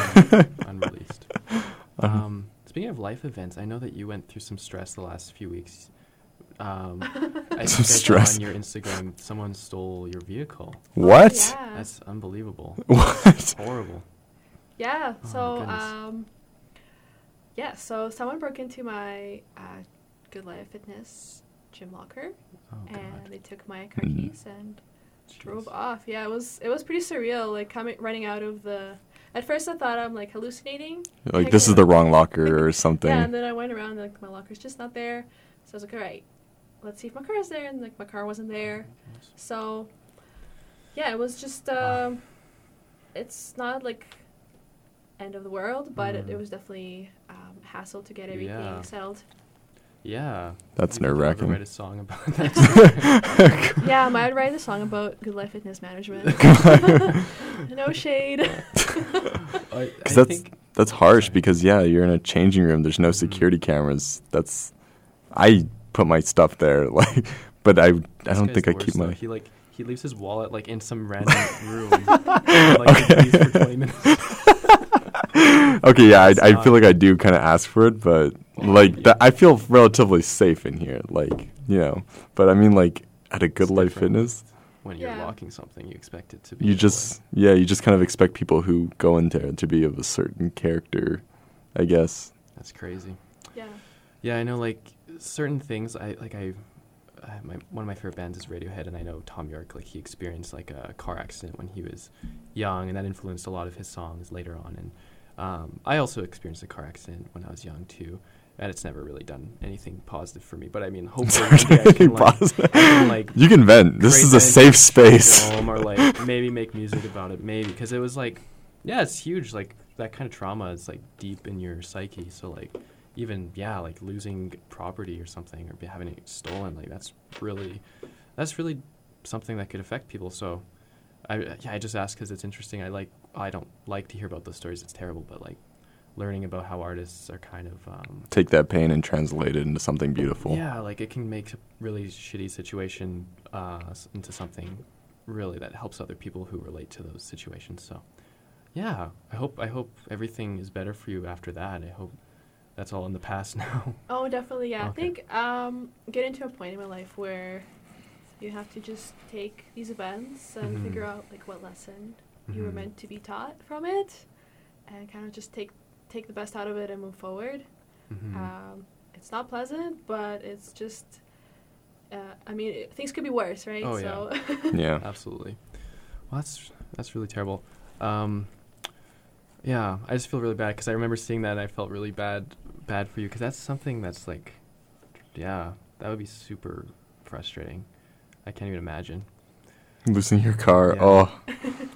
unreleased. Um, Um, speaking of life events, I know that you went through some stress the last few weeks. Um, I Some think I saw stress. on your Instagram. Someone stole your vehicle. what? Yeah. That's unbelievable. What? Horrible. Yeah. Oh So goodness. um, yeah. So someone broke into my uh, Good Life Fitness gym locker, Oh and god. they took my car Mm. keys and drove off. Yeah, it was it was pretty surreal. Like coming running out of the. At first, I thought I'm like hallucinating. Like this is the wrong locker or something. Yeah, and then I went around like my locker's just not there. So I was like, all right, let's see if my car is there, and like my car wasn't there. So, yeah, it was just. Um, it's not like end of the world, but it, Mm. it was definitely um, hassle to get everything Yeah. settled. Yeah. That's Maybe you could ever nerve-wracking. Write a song about that. yeah, I might write a song about good life fitness management. no shade. I, I Because that's that's harsh. Because yeah, you're in a changing room. There's no Mhm. security cameras. That's I put my stuff there. Like, but I I don't think I keep worst, though. my. He like he leaves his wallet like in some random room. and, like the keys for 20 minutes. okay, yeah, I, I feel like I do kind of ask for it, but like yeah. that, I feel relatively safe in here. Like you know, but I mean like at a good It's life fitness, When you're Yeah. locking something, you expect it to be. you that just yeah, you just kind of expect people who go in there to be of a certain character, I guess. That's crazy. yeah. Yeah, I know. Like certain things, I like. I, I my one of my favorite bands is Radiohead, and I know Thom Yorke. Like he experienced like a car accident when he was young, and that influenced a lot of his songs later on. And um, I also experienced a car accident when I was young too, and it's never really done anything positive for me. But I mean, hopefully I can, like, Positive. Can, like, you can vent. This is a safe space. or like maybe make music about it maybe because it was like yeah it's huge like that kind of trauma is like deep in your psyche so like even yeah like losing property or something or be having it stolen like that's really that's really something that could affect people so i yeah i just ask because it's interesting i like i don't like to hear about those stories it's terrible but like learning about how artists are kind of um, Take that pain and translate it into something beautiful. yeah, like it can make a really shitty situation uh, into something really that helps other people who relate to those situations. So, yeah, I hope I hope everything is better for you after that. I hope that's all in the past now. Oh, definitely. Yeah, I think um, getting to a point in my life where you have to just take these events and Mhm. figure out like what lesson you were Mhm. meant to be taught from it, and kind of just take take the best out of it and move forward. Mhm. Um, it's not pleasant, but it's just uh, I mean, it- things could be worse, right? Oh, so, Yeah. Absolutely. Well, that's that's really terrible. Um, yeah, I just feel really bad because I remember seeing that and I felt really bad bad for you because that's something that's like, yeah, that would be super frustrating. I can't even imagine. Losing your car. Yeah. Oh,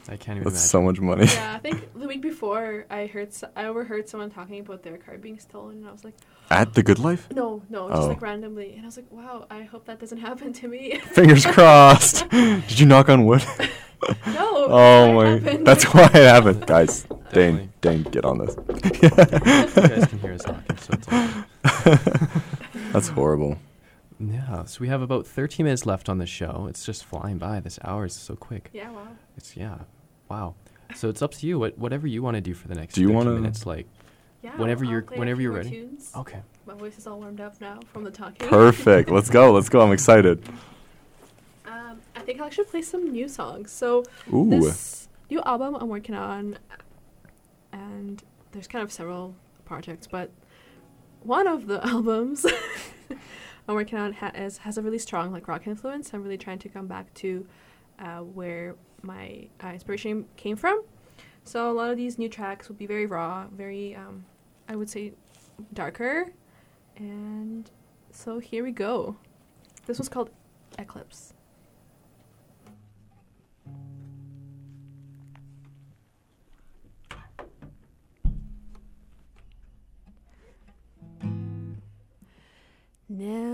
I can't even that's imagine. so much money. yeah, I think the week before I heard I overheard someone talking about their car being stolen, and I was like, At the Good Life? no, no, just Oh. like randomly, and I was like, wow, I hope that doesn't happen to me. Fingers crossed. Did you knock on wood? No. Oh that my. happened. That's why it happened, guys. Definitely. Dane, Dane, get on this. you guys can hear us talking, so it's all. That's horrible. Yeah, so we have about 13 minutes left on the show. It's just flying by. This hour is so quick. Yeah, wow. It's yeah, wow. So it's up to you. What whatever you want to do for the next Do you 13 wanna- minutes, like Yeah. Whenever I'll you're- play a whenever few you're ready. Tunes. okay. My voice is all warmed up now from the talking. Perfect. Let's go. Let's go. I'm excited. I think I'll actually play some new songs. So Ooh. this new album I'm working on, and there's kind of several projects, but one of the albums I'm working on ha- is, has a really strong like rock influence. I'm really trying to come back to uh, where my uh, inspiration came from. So a lot of these new tracks will be very raw, very um, I would say darker, and so here we go. This one's called Eclipse.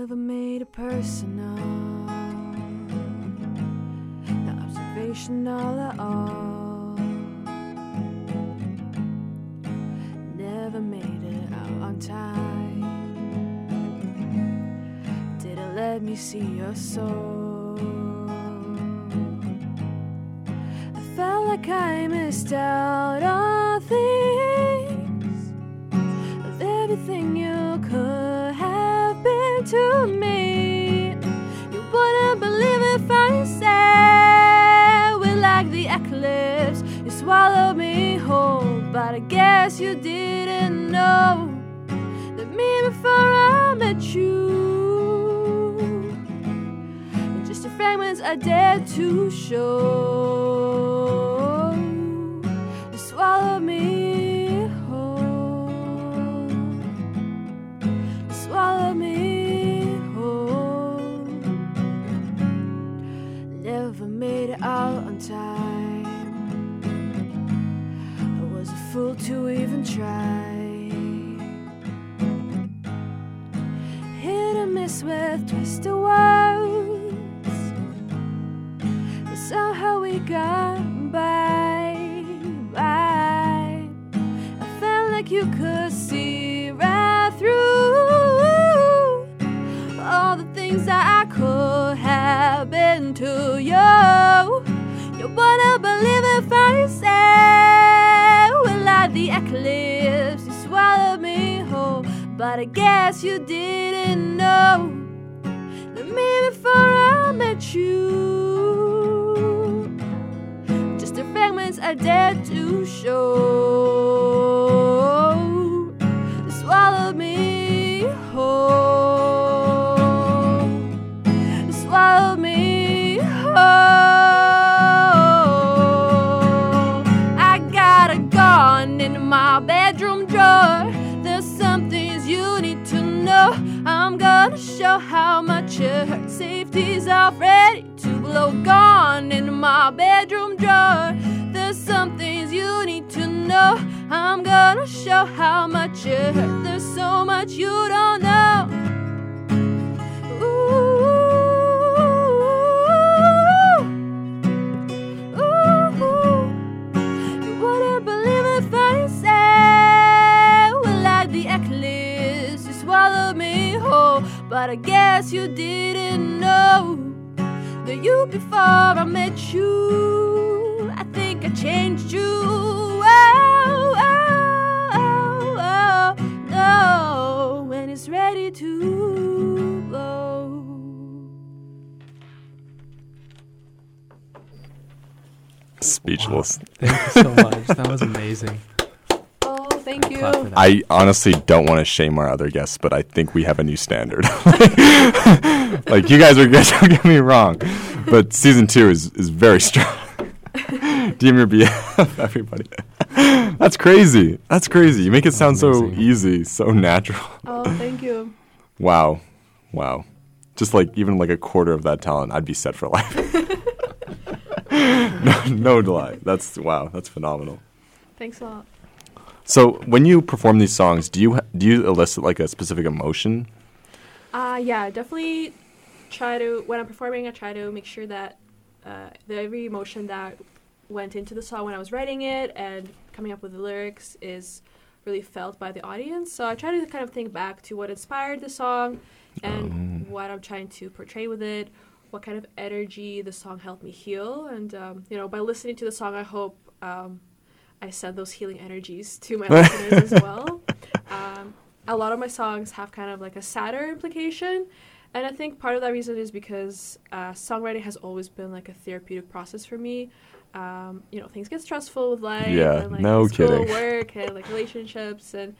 Never made it personal, no observational at all. Never made it out on time. Didn't let me see your soul. I felt like I missed out on you didn't know that me before I met you. Just the fragments I dared to show. But I guess you didn't know that me before I met you. Just the fragments I dared to show. Blow. Gone in my bedroom drawer. There's some things you need to know. I'm gonna show how much it hurts. There's so much you don't know. Ooh, ooh. You wouldn't believe if I said we're like the eclipse. You swallowed me whole, but I guess you didn't know that you before I met you. I think I changed you. Oh, oh, oh, oh, no, when it's ready to blow. Speechless. Thank you so much. that was amazing. Thank you. Clap for that. I honestly don't want to shame our other guests, but I think we have a new standard. like you guys are good, don't get me wrong, but season two is is very strong. DM your BF, everybody. That's crazy. That's crazy. You make it sound so easy, so natural. Oh, thank you. Wow, wow. Just like even like a quarter of that talent, I'd be set for life. no, no lie. That's wow. That's phenomenal. Thanks a lot. So when you perform these songs, do you do you elicit like a specific emotion? Uh, yeah, definitely try to, when I'm performing, I try to make sure that uh, the every emotion that went into the song when I was writing it and coming up with the lyrics is really felt by the audience. So I try to kind of think back to what inspired the song and what I'm trying to portray with it, what kind of energy the song helped me heal. And, um, you know, by listening to the song, I hope um, I send those healing energies to my listeners as well. Um, a lot of my songs have kind of like a sadder implication. And I think part of that reason is because uh, songwriting has always been like a therapeutic process for me. Um, you know, things get stressful with life. Yeah, and, like, no school, kidding. work, and like relationships, and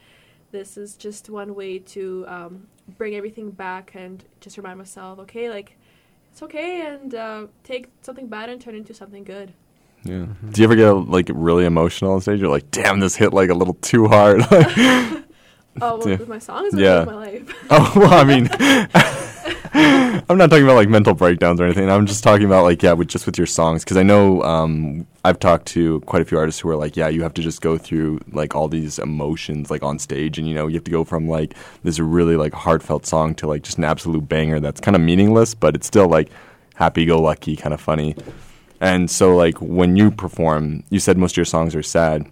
this is just one way to um, bring everything back and just remind myself, okay, like it's okay, and uh, take something bad and turn it into something good. Yeah. Do you ever get like really emotional on stage? You're like, damn, this hit like a little too hard. Oh, well, Yeah. with my songs, or Yeah. my life. oh well, I mean, I'm not talking about like mental breakdowns or anything. I'm just talking about like yeah, with just with your songs because I know um, I've talked to quite a few artists who are like, yeah, you have to just go through like all these emotions like on stage, and you know you have to go from like this really like heartfelt song to like just an absolute banger that's kind of meaningless, but it's still like happy-go-lucky, kind of funny. And so like when you perform, you said most of your songs are sad.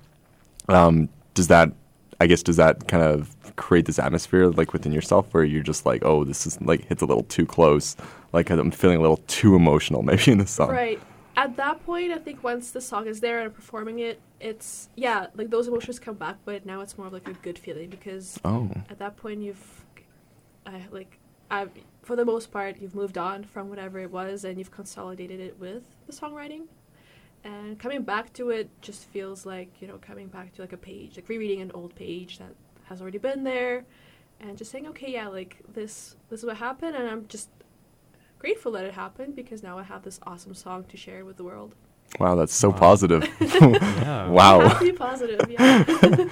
Um, does that I guess does that kind of create this atmosphere like within yourself where you're just like, oh, this is like hits a little too close, like I'm feeling a little too emotional maybe in the song. Right. At that point, I think once the song is there and I'm performing it, it's yeah, like those emotions come back, but now it's more of like a good feeling because Oh, at that point you've, I like, I for the most part you've moved on from whatever it was and you've consolidated it with the songwriting, and coming back to it just feels like you know coming back to like a page, like rereading an old page that has already been there, and just saying okay, yeah, like this this is what happened, and I'm just grateful that it happened because now I have this awesome song to share with the world. wow, that's so Wow. positive. Yeah. Wow. have to be positive, yeah.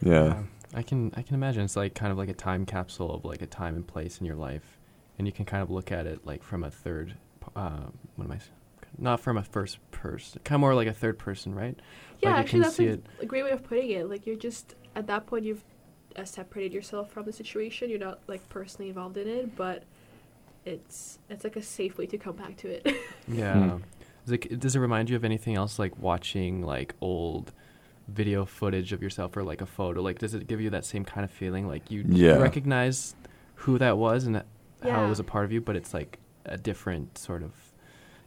Yeah. I can I can imagine it's like kind of like a time capsule of like a time and place in your life, and you can kind of look at it like from a third, uh, what am I, s- not from a first person, kind of more like a third person, right? Yeah, Like you actually, can that's see like a great way of putting it. Like you're just at that point, you've uh, separated yourself from the situation. You're not like personally involved in it, but it's it's like a safe way to come back to it. Yeah. Hmm. Does it, does it remind you of anything else, like watching like old video footage of yourself or like a photo? Like, does it give you that same kind of feeling? Like you Yeah. recognize who that was and that, how it was a part of you, but it's like a different sort of.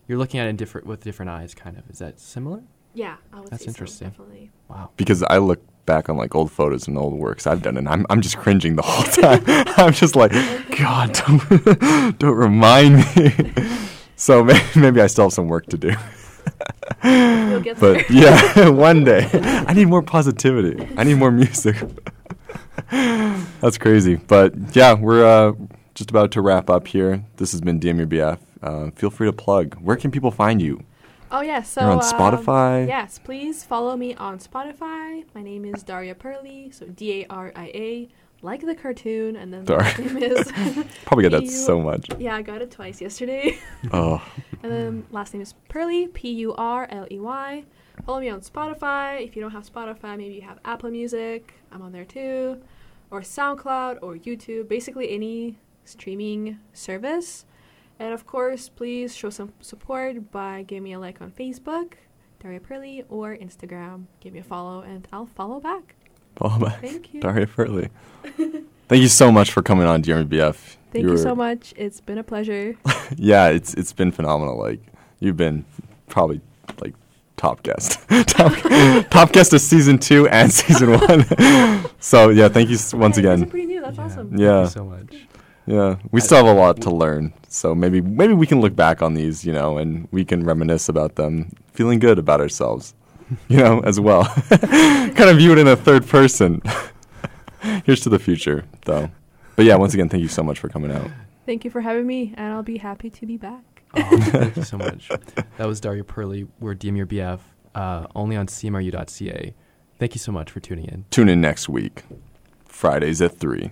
You're looking at it in different with different eyes, kind of. Is that similar? yeah, I would That's say interesting. so. Definitely. Wow. Because I look back on like old photos and old works I've done, and I'm I'm just cringing the whole time. I'm just like, God, don't don't remind me. so maybe, maybe I still have some work to do. You'll get there. But yeah, one day. I need more positivity. I need more music. That's crazy. But yeah, we're uh, just about to wrap up here. This has been DM Your BF. Uh, feel free to plug. Where can people find you? Oh yeah, so You're on um, Spotify. yes, please follow me on Spotify. My name is Daria Purley, so D A R I A, like the cartoon, and then the Dar- last name is. Probably get that so much. yeah, I got it twice yesterday. Oh, And then last name is Purley, P U R L E Y. Follow me on Spotify. If you don't have Spotify, maybe you have Apple Music. I'm on there too. Or SoundCloud or YouTube. Basically, any streaming service. And of course, please show some support by giving me a like on Facebook, Daria Purley, or Instagram. Give me a follow and I'll follow back. follow back. Thank you. Daria Furley. Thank you so much for coming on DM Your BF. Thank you were- so much. It's been a pleasure. Yeah, it's it's been phenomenal. Like you've been probably like top guest, top top guest of season two and season one. so yeah, thank you once Hey, you again. pretty new. That's awesome. Thank Yeah. you so much. Yeah, we still have a lot to learn. So maybe maybe we can look back on these, you know, and we can reminisce about them, feeling good about ourselves. you know, as well. kind of view it in a third person. Here's to the future, though. But yeah, once again, thank you so much for coming out. Thank you for having me, and I'll be happy to be back. Oh, thank you so much. That was Daria Purley. We're DM Your BF, uh, only on CMRU.ca. Thank you so much for tuning in. Tune in next week, Fridays at 3.